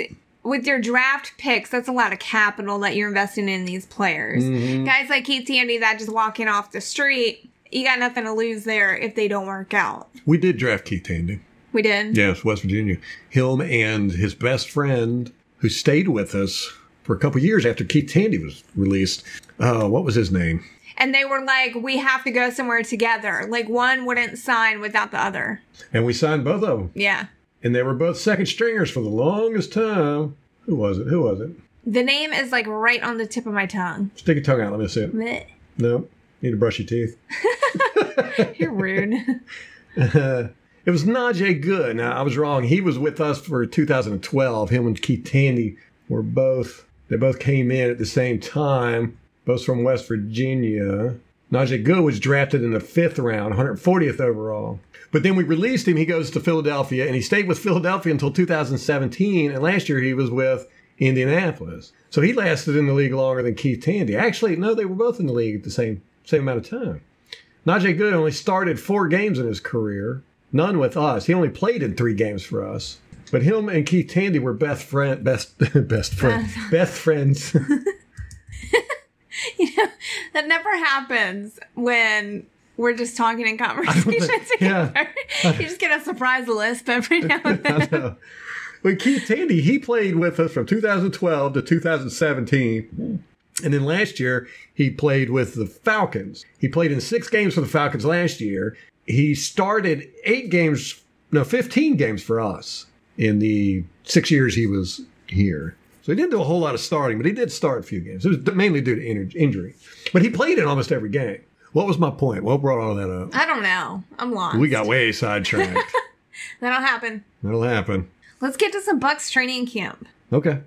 [SPEAKER 3] with your draft picks, that's a lot of capital that you're investing in these players. Guys like Keith Tandy that just walking off the street, you got nothing to lose there if they don't work out.
[SPEAKER 2] We did draft Keith Tandy.
[SPEAKER 3] We did.
[SPEAKER 2] Yes, West Virginia. Him and his best friend, who stayed with us for a couple years after Keith Tandy was released. Uh, what was his name?
[SPEAKER 3] And they were like, we have to go somewhere together. Like one wouldn't sign without the other.
[SPEAKER 2] And we signed both of them.
[SPEAKER 3] Yeah.
[SPEAKER 2] And they were both second stringers for the longest time. Who was it? Who was it?
[SPEAKER 3] The name is like right on the tip of my tongue.
[SPEAKER 2] Stick your tongue out. Let me see it.
[SPEAKER 3] Blech.
[SPEAKER 2] No. Need to brush your teeth. [laughs]
[SPEAKER 3] You're rude. [laughs]
[SPEAKER 2] It was Najee Goode. Now, I was wrong. He was with us for 2012. Him and Keith Tandy were both, they both came in at the same time, both from West Virginia. Najee Goode was drafted in the fifth round, 140th overall. But then we released him. He goes to Philadelphia, and he stayed with Philadelphia until 2017. And last year he was with Indianapolis. So he lasted in the league longer than Keith Tandy. Actually, no, they were both in the league at the same same amount of time. Najee Goode only started four games in his career, none with us. He only played in three games for us. But him and Keith Tandy were best friend, best [laughs] best friend, [laughs] best friends. [laughs] [laughs]
[SPEAKER 3] that never happens when we're just talking in [laughs] conversation
[SPEAKER 2] yeah.
[SPEAKER 3] together. [laughs] you just get a surprise lisp every now and then.
[SPEAKER 2] When Keith Tandy, he played with us from 2012 to 2017. And then last year, he played with the Falcons. He played in six games for the Falcons last year. He started eight games, no, 15 games for us in the six years he was here. So he didn't do a whole lot of starting, but he did start a few games. It was mainly due to in- injury. But he played in almost every game. What was my point? What brought all that up?
[SPEAKER 3] I don't know. I'm lost.
[SPEAKER 2] We got way sidetracked. [laughs]
[SPEAKER 3] That'll happen.
[SPEAKER 2] That'll happen.
[SPEAKER 3] Let's get to some Bucs training camp.
[SPEAKER 2] Okay.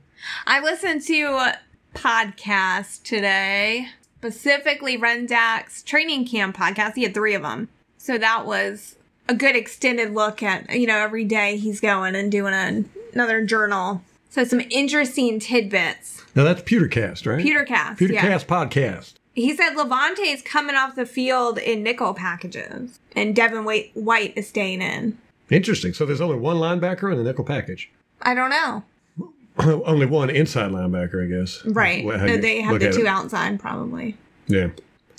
[SPEAKER 3] I listened to a podcast today, specifically Rendak's training camp podcast. He had three of them. So that was a good extended look at, you know, every day he's going and doing a, another journal. So some interesting tidbits.
[SPEAKER 2] Now that's Pewtercast, right?
[SPEAKER 3] Pewtercast. yeah.
[SPEAKER 2] Pewtercast podcast.
[SPEAKER 3] He said Lavonte is coming off the field in nickel packages, and Devin White, is staying in.
[SPEAKER 2] Interesting. So there's only one linebacker in the nickel package.
[SPEAKER 3] I don't know. [clears throat]
[SPEAKER 2] only one inside linebacker, I guess.
[SPEAKER 3] Right. No, they have the two
[SPEAKER 2] it.
[SPEAKER 3] outside, probably.
[SPEAKER 2] Yeah.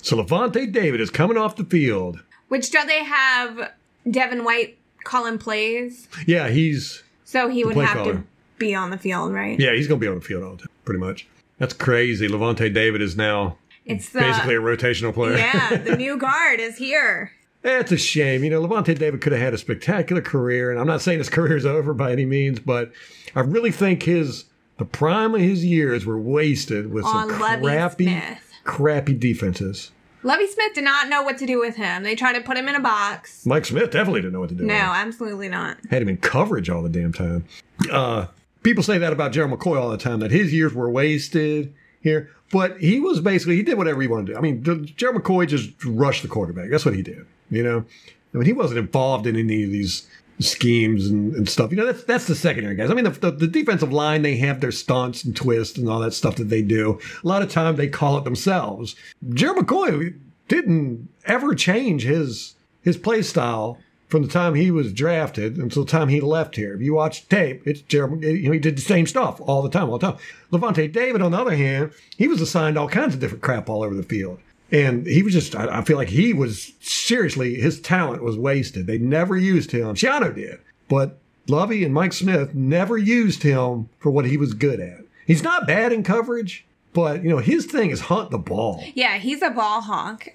[SPEAKER 2] So Lavonte David is coming off the field.
[SPEAKER 3] Which don't they have Devin White calling plays?
[SPEAKER 2] Yeah, he's
[SPEAKER 3] So he would have
[SPEAKER 2] caller.
[SPEAKER 3] to be on the field, right?
[SPEAKER 2] yeah he's going to be on the field all the time, pretty much. That's crazy. Lavonte David is now
[SPEAKER 3] It's the
[SPEAKER 2] basically a rotational player.
[SPEAKER 3] yeah, the [laughs] new guard is here.
[SPEAKER 2] That's a shame. You know, Lavonte David could have had a spectacular career, and I'm not saying his [laughs] career is over by any means, but I really think his the prime of his years were wasted with some
[SPEAKER 3] On Lovie
[SPEAKER 2] crappy,
[SPEAKER 3] Smith.
[SPEAKER 2] crappy defenses.
[SPEAKER 3] Lovie Smith did not know what to do with him. They tried to put him in a box.
[SPEAKER 2] Mike Smith definitely didn't know what to do. with
[SPEAKER 3] No, absolutely not.
[SPEAKER 2] had him in coverage all the damn time. Uh, people say that about Gerald McCoy all the time, that his years were wasted here. But he was basically, he did whatever he wanted to do. I mean, Gerald McCoy just rushed the quarterback. That's what he did, you know? I mean, he wasn't involved in any of these schemes and, and stuff. You know, that's that's the secondary guys. I mean, the, the, the defensive line, they have their stunts and twists and all that stuff that they do. A lot of time they call it themselves. Gerald McCoy didn't ever change his his play style from the time he was drafted until the time he left here. If you watch tape, it's. You know, he did the same stuff all the time, all the time. Lavonte David, on the other hand, he was assigned all kinds of different crap all over the field. And he was just, I, I feel like he was seriously, his talent was wasted. They never used him. Schiano did. But Lovie and Mike Smith never used him for what he was good at. He's not bad in coverage, but, you know, his thing is hunt the ball.
[SPEAKER 3] Yeah, he's a ball hawk.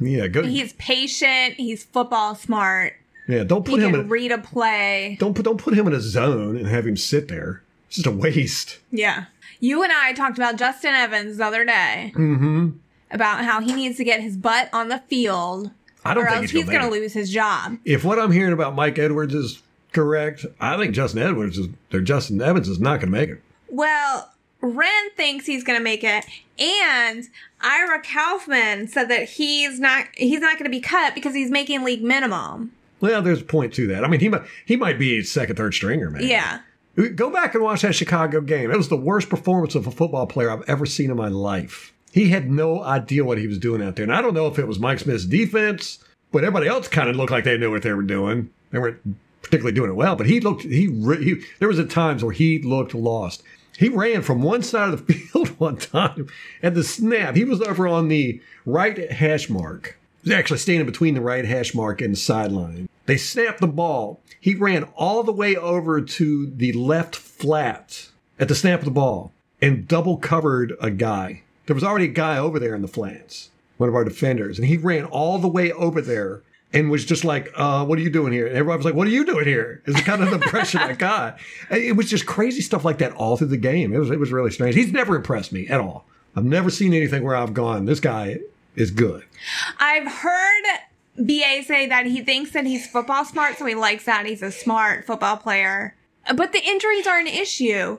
[SPEAKER 2] Yeah, go.
[SPEAKER 3] He's patient. He's football smart.
[SPEAKER 2] Yeah, don't
[SPEAKER 3] He
[SPEAKER 2] put him
[SPEAKER 3] can
[SPEAKER 2] in.
[SPEAKER 3] read a play.
[SPEAKER 2] Don't put don't put him in a zone and have him sit there. It's just a waste.
[SPEAKER 3] Yeah. You and I talked about Justin Evans the other day.
[SPEAKER 2] Mm-hmm.
[SPEAKER 3] About how he needs to get his butt on the field
[SPEAKER 2] I don't
[SPEAKER 3] or
[SPEAKER 2] think
[SPEAKER 3] else
[SPEAKER 2] he's
[SPEAKER 3] going to lose his job.
[SPEAKER 2] If what I'm hearing about Mike Edwards is correct, I think Justin Edwards is or Justin Evans is not going to make it.
[SPEAKER 3] Well, Ren thinks he's going to make it, and Ira Kaufman said that he's not he's not going to be cut because he's making league minimum.
[SPEAKER 2] Well, there's a point to that. I mean, he might he might be a second, third stringer, man.
[SPEAKER 3] Yeah.
[SPEAKER 2] Go back and watch that Chicago game. It was the worst performance of a football player I've ever seen in my life. He had no idea what he was doing out there. And I don't know if it was Mike Smith's defense, but everybody else kind of looked like they knew what they were doing. They weren't particularly doing it well, but he looked, he, he there was at times where he looked lost. He ran from one side of the [laughs] field one time at the snap. He was over on the right hash mark. He was actually standing between the right hash mark and the sideline. They snapped the ball. He ran all the way over to the left flat at the snap of the ball and double covered a guy. There was already a guy over there in the flats, one of our defenders, and he ran all the way over there and was just like, uh, what are you doing here? And everybody was like, what are you doing here? Is the kind of impression [laughs] I got. And It was just crazy stuff like that all through the game. It was, it was really strange. He's never impressed me at all. I've never seen anything where I've gone, this guy is good.
[SPEAKER 3] I've heard BA say that he thinks that he's football smart, so he likes that. He's a smart football player. But the injuries are an issue.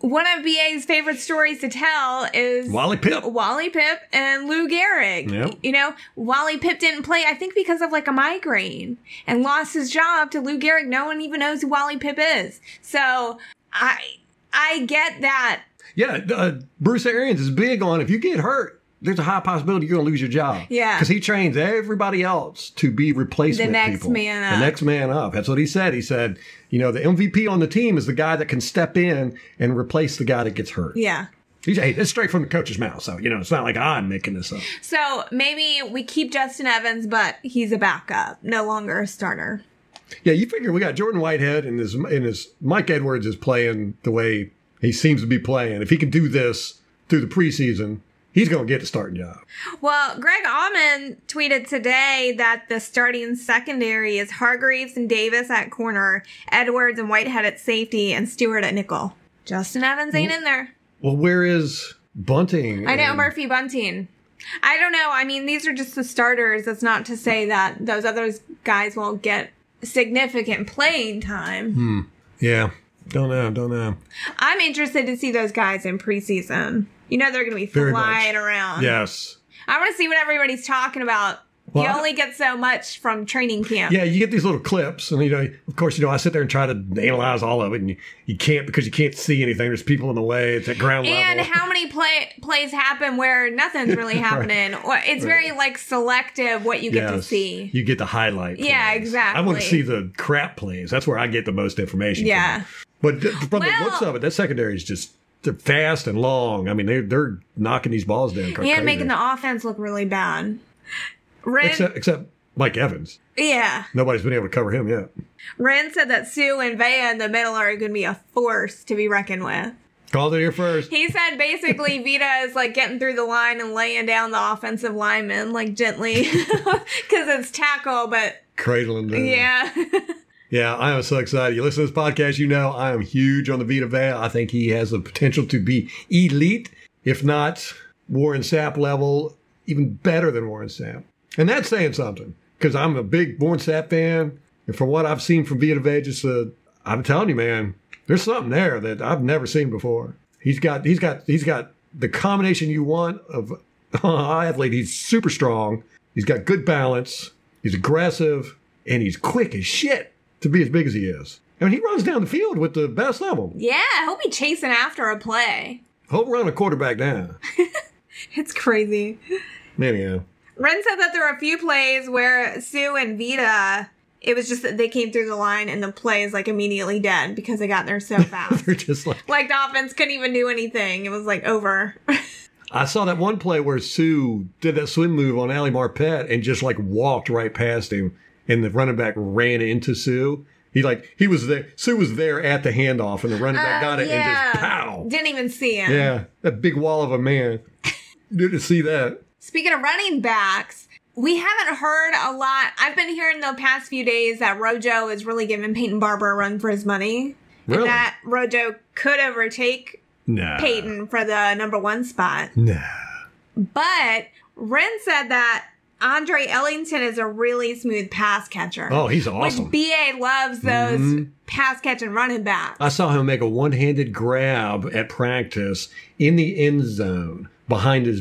[SPEAKER 3] One of BA's favorite stories to tell is
[SPEAKER 2] Wally Pipp.
[SPEAKER 3] Wally Pipp and Lou Gehrig.
[SPEAKER 2] Yep.
[SPEAKER 3] You know, Wally Pipp didn't play, I think, because of like a migraine and lost his job to Lou Gehrig. No one even knows who Wally Pip is. So I I get that.
[SPEAKER 2] Yeah, uh, Bruce Arians is big on if you get hurt, there's a high possibility you're going to lose your job.
[SPEAKER 3] Yeah.
[SPEAKER 2] Because he trains everybody else to be replacement
[SPEAKER 3] The next
[SPEAKER 2] people.
[SPEAKER 3] man up.
[SPEAKER 2] The next man up. That's what he said. He said, you know, the MVP on the team is the guy that can step in and replace the guy that gets hurt.
[SPEAKER 3] Yeah.
[SPEAKER 2] He's, hey, it's straight from the coach's mouth. So, you know, it's not like I'm making this up.
[SPEAKER 3] So maybe we keep Justin Evans, but he's a backup, no longer a starter.
[SPEAKER 2] Yeah, you figure we got Jordan Whitehead and his, and his Mike Edwards is playing the way he seems to be playing. If he can do this through the preseason, he's going to get the starting job.
[SPEAKER 3] Well, Greg Auman tweeted today that the starting secondary is Hargreaves and Davis at corner, Edwards and Whitehead at safety, and Stewart at nickel. Justin Evans ain't in there.
[SPEAKER 2] Well, where is Bunting?
[SPEAKER 3] I know
[SPEAKER 2] and-
[SPEAKER 3] Murphy Bunting. I don't know. I mean, these are just the starters. That's not to say that those other guys won't get significant playing time. Hmm.
[SPEAKER 2] Yeah. Don't know. Don't know.
[SPEAKER 3] I'm interested to see those guys in preseason. You know, they're going to be
[SPEAKER 2] Very
[SPEAKER 3] flying
[SPEAKER 2] much.
[SPEAKER 3] around.
[SPEAKER 2] Yes.
[SPEAKER 3] I want to see what everybody's talking about.
[SPEAKER 2] Well,
[SPEAKER 3] you
[SPEAKER 2] I-
[SPEAKER 3] only get so much from training camp.
[SPEAKER 2] Yeah, you get these little clips, and you know, of course, you know, I sit there and try to analyze all of it, and you, you can't because you can't see anything. There's people in the way. It's at ground level.
[SPEAKER 3] And how many play plays happen where nothing's [laughs] really happening? Or It's very like selective what you get to see.
[SPEAKER 2] You get the highlight.
[SPEAKER 3] Yeah,
[SPEAKER 2] exactly. I want to see the crap plays. That's where I get the most information.
[SPEAKER 3] Yeah.
[SPEAKER 2] it. But from the looks of it, that secondary is just they're fast and long. I mean, they're they're knocking these balls down. crazy.
[SPEAKER 3] and making the offense look really bad. Ren,
[SPEAKER 2] except except Mike Evans.
[SPEAKER 3] yeah,
[SPEAKER 2] Nobody's been able to cover him yet.
[SPEAKER 3] Ren said that Suh and Vea in the middle are going to be a force to be reckoned with.
[SPEAKER 2] Called it here first.
[SPEAKER 3] He said basically [laughs] Vita is like getting through the line and laying down the offensive lineman like gently [laughs] because it's tackle, but
[SPEAKER 2] Cradling. down.
[SPEAKER 3] yeah. [laughs]
[SPEAKER 2] Yeah, I am so excited. You listen to this podcast, you know I am huge on the Vita Vea. I think he has the potential to be elite, if not Warren Sapp level, even better than Warren Sapp. And that's saying something because I'm a big Warren Sapp fan. And from what I've seen from Vita Vea, just uh, I'm telling you, man, there's something there that I've never seen before. He's got, he's got, he's got the combination you want of [laughs] athlete. He's super strong. He's got good balance. He's aggressive and he's quick as shit to be as big as he is. I mean, he runs down the field with the best of them.
[SPEAKER 3] Yeah, he'll be chasing after a play.
[SPEAKER 2] He'll run a quarterback down. [laughs]
[SPEAKER 3] It's crazy.
[SPEAKER 2] Anyhow,
[SPEAKER 3] Ren said that there are a few plays where Suh and Vita It was just that they came through the line and the play is like immediately dead because they got there so [laughs] fast.
[SPEAKER 2] They're just like
[SPEAKER 3] like the offense couldn't even do anything. It was like over. [laughs]
[SPEAKER 2] I saw that one play where Suh did that swim move on Ali Marpet and just like walked right past him, and the running back ran into Suh. He like he was there. Suh was there at the handoff, and the running back uh, got it and just pow.
[SPEAKER 3] Didn't even see him.
[SPEAKER 2] Yeah, that big wall of a man. [laughs] Didn't see that.
[SPEAKER 3] Speaking of running backs, we haven't heard a lot. I've been hearing the past few days that Rojo is really giving Peyton Barber a run for his money.
[SPEAKER 2] Really?
[SPEAKER 3] And that Rojo could overtake
[SPEAKER 2] Nah.
[SPEAKER 3] Peyton for the number one spot.
[SPEAKER 2] Nah.
[SPEAKER 3] But Ren said that Andre Ellington is a really smooth pass catcher.
[SPEAKER 2] Oh, he's awesome.
[SPEAKER 3] Which BA loves those pass catching running backs.
[SPEAKER 2] I saw him make a one-handed grab at practice in the end zone behind his.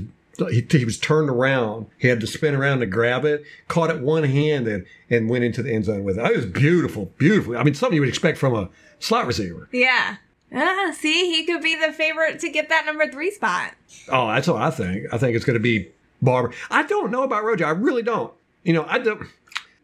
[SPEAKER 2] He, he was turned around. He had to spin around to grab it. Caught it one-handed and went into the end zone with it. It was beautiful, beautiful. I mean, something you would expect from a slot receiver.
[SPEAKER 3] Yeah. Ah, see, he could be the favorite to get that number three spot.
[SPEAKER 2] Oh, that's what I think. I think it's going to be Barber. I don't know about Rojo. I really don't. You know, I don't.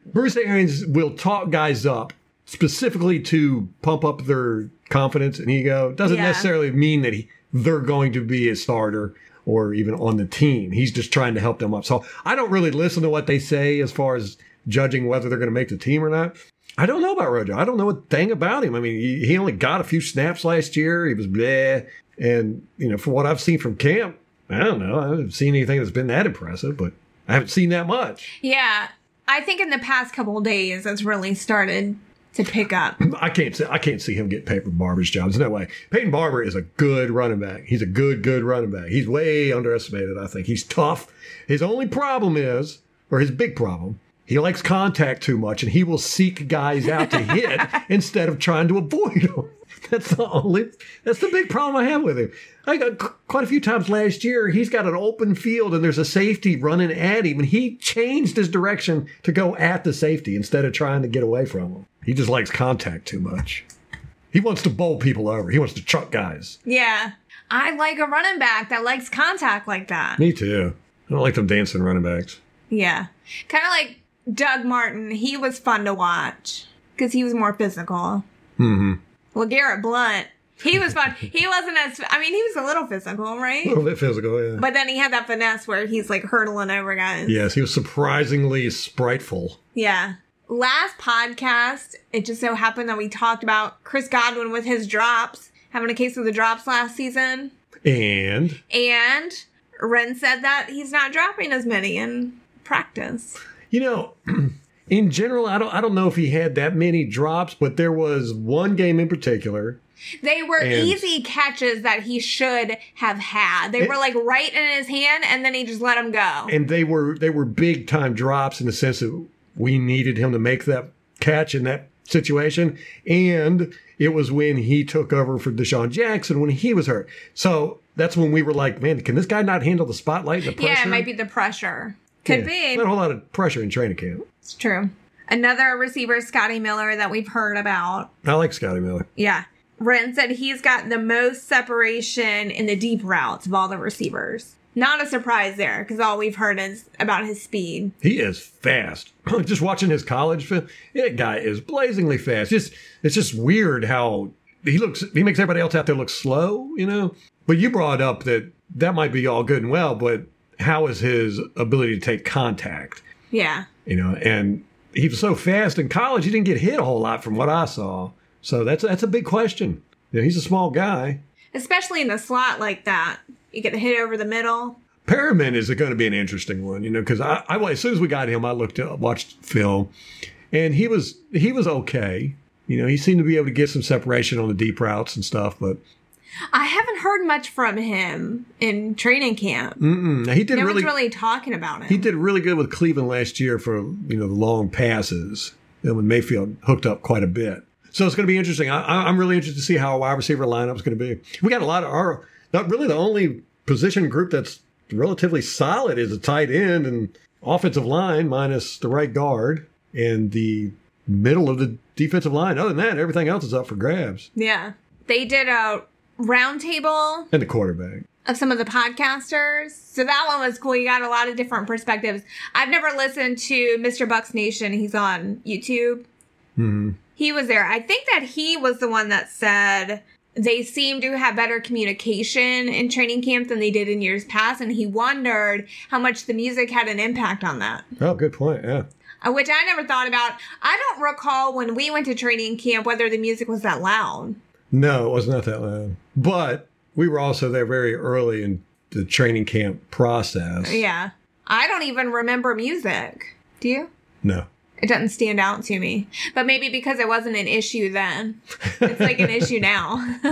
[SPEAKER 2] Bruce Arians will talk guys up specifically to pump up their confidence and ego. Doesn't
[SPEAKER 3] Yeah.
[SPEAKER 2] necessarily mean that he, they're going to be a starter or even on the team. He's just trying to help them up. So I don't really listen to what they say as far as judging whether they're going to make the team or not. I don't know about Rojo. I don't know a thing about him. I mean, he, he only got a few snaps last year. He was bleh. And, you know, from what I've seen from camp, I don't know. I haven't seen anything that's been that impressive, but I haven't seen that much.
[SPEAKER 3] Yeah. I think in the past couple of days, it's really started to pick up. [clears throat]
[SPEAKER 2] I can't see, I can't see him get Peyton Barber's job. There's no way. Peyton Barber is a good running back. He's a good, good running back. He's way underestimated, I think. He's tough. His only problem is, or his big problem, he likes contact too much and he will seek guys out to [laughs] hit instead of trying to avoid them. That's the only, that's the big problem I have with him. I got quite a few times last year, he's got an open field and there's a safety running at him and he changed his direction to go at the safety instead of trying to get away from him. He just likes contact too much. He wants to bowl people over. He wants to truck guys.
[SPEAKER 3] Yeah. I like a running back that likes contact like that.
[SPEAKER 2] Me too. I don't like them dancing running backs.
[SPEAKER 3] Yeah. Kind of like Doug Martin. He was fun to watch because he was more physical.
[SPEAKER 2] Mm-hmm.
[SPEAKER 3] Well, Garrett Blount, he was fun. he wasn't as, I mean, he was a little physical, right?
[SPEAKER 2] A little bit physical, yeah.
[SPEAKER 3] But then he had that finesse where he's like hurdling over guys.
[SPEAKER 2] yes, he was surprisingly spriteful.
[SPEAKER 3] Yeah. Last podcast, it just so happened that we talked about Chris Godwin with his drops, having a case of the drops last season.
[SPEAKER 2] And
[SPEAKER 3] And Ren said that he's not dropping as many in practice.
[SPEAKER 2] you know, [clears throat] in general, I don't I don't know if he had that many drops, but there was one game in particular.
[SPEAKER 3] They were easy catches that he should have had. They
[SPEAKER 2] It-
[SPEAKER 3] were like right in his hand, and then he just let them go.
[SPEAKER 2] And they were they were big time drops in the sense that we needed him to make that catch in that situation. And it was when he took over for DeSean Jackson when he was hurt. So that's when we were like, man, can this guy not handle the spotlight and the pressure?
[SPEAKER 3] yeah, it might be the pressure. Could
[SPEAKER 2] Yeah,
[SPEAKER 3] be.
[SPEAKER 2] Not a whole lot of pressure in training camp.
[SPEAKER 3] It's true. Another receiver, Scotty Miller, that we've heard about.
[SPEAKER 2] I like Scotty Miller.
[SPEAKER 3] Yeah. Ren said he's got the most separation in the deep routes of all the receivers. Not a surprise there, because all we've heard is about his speed.
[SPEAKER 2] He is fast. [clears throat] just watching his college film, that guy is blazingly fast. Just it's just weird how he looks. He makes everybody else out there look slow, you know. But you brought up that that might be all good and well, but how is his ability to take contact?
[SPEAKER 3] Yeah.
[SPEAKER 2] You know, and he was so fast in college, he didn't get hit a whole lot from what I saw. So that's that's a big question. You know, he's a small guy.
[SPEAKER 3] Especially in the slot like that. You get hit over the middle.
[SPEAKER 2] Perriman is going to be an interesting one, you know, because I, I as soon as we got him, I looked up, watched film, and he was he was okay. You know, he seemed to be able to get some separation on the deep routes and stuff, but
[SPEAKER 3] I haven't heard much from him in training camp.
[SPEAKER 2] mm-mm. he did
[SPEAKER 3] no
[SPEAKER 2] really,
[SPEAKER 3] one's really talking about him.
[SPEAKER 2] he did really good with Cleveland last year for you know the long passes. And when Mayfield hooked up quite a bit, so it's going to be interesting. I, I'm really interested to see how our wide receiver lineup is going to be. We got a lot of our not really the only position group that's relatively solid is a tight end and offensive line minus the right guard and the middle of the defensive line. Other than that, everything else is up for grabs.
[SPEAKER 3] Yeah. They did a roundtable
[SPEAKER 2] And the quarterback.
[SPEAKER 3] of some of the podcasters. So that one was cool. You got a lot of different perspectives. I've never listened to Mr. Bucs Nation. He's on YouTube. He was there. I think that he was the one that said they seem to have better communication in training camp than they did in years past. And he wondered how much the music had an impact on that.
[SPEAKER 2] Oh, good point. Yeah.
[SPEAKER 3] Uh, Which I never thought about. I don't recall when we went to training camp whether the music was that loud.
[SPEAKER 2] No, it was not that loud. But we were also there very early in the training camp process.
[SPEAKER 3] Yeah. I don't even remember music. Do you?
[SPEAKER 2] No.
[SPEAKER 3] It doesn't stand out to me. But maybe because it wasn't an issue then. It's like an issue now. [laughs]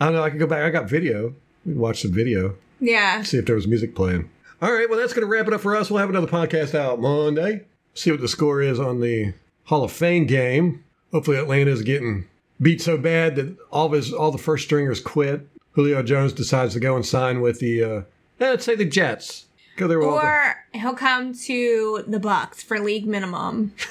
[SPEAKER 2] I don't know. I can go back. I got video. We can watch the video,
[SPEAKER 3] yeah.
[SPEAKER 2] see if there was music playing. All right. Well, that's going to wrap it up for us. We'll have another podcast out Monday. See what the score is on the Hall of Fame game. Hopefully, Atlanta is getting beat so bad that all of his all the first stringers quit. Julio Jones decides to go and sign with the uh, eh, let's say the Jets. Go there all
[SPEAKER 3] Or he'll come to the Bucs for league minimum. [laughs] [laughs]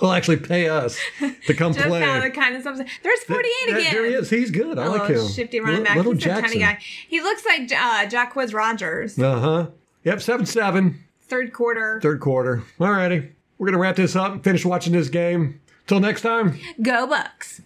[SPEAKER 2] He'll actually pay us to come
[SPEAKER 3] Just
[SPEAKER 2] play.
[SPEAKER 3] out of the kind of something. There's 48
[SPEAKER 2] There-
[SPEAKER 3] again.
[SPEAKER 2] There he is. He's good. I like
[SPEAKER 3] little
[SPEAKER 2] him.
[SPEAKER 3] shifty running
[SPEAKER 2] Li-
[SPEAKER 3] back.
[SPEAKER 2] Little
[SPEAKER 3] He's a tiny
[SPEAKER 2] Jackson.
[SPEAKER 3] guy. He looks like uh, Jacquizz Rodgers.
[SPEAKER 2] Uh huh. Yep. Seven seven.
[SPEAKER 3] Third quarter.
[SPEAKER 2] Third quarter. All righty. We're gonna wrap this up and finish watching this game. Till next time.
[SPEAKER 3] Go Bucs.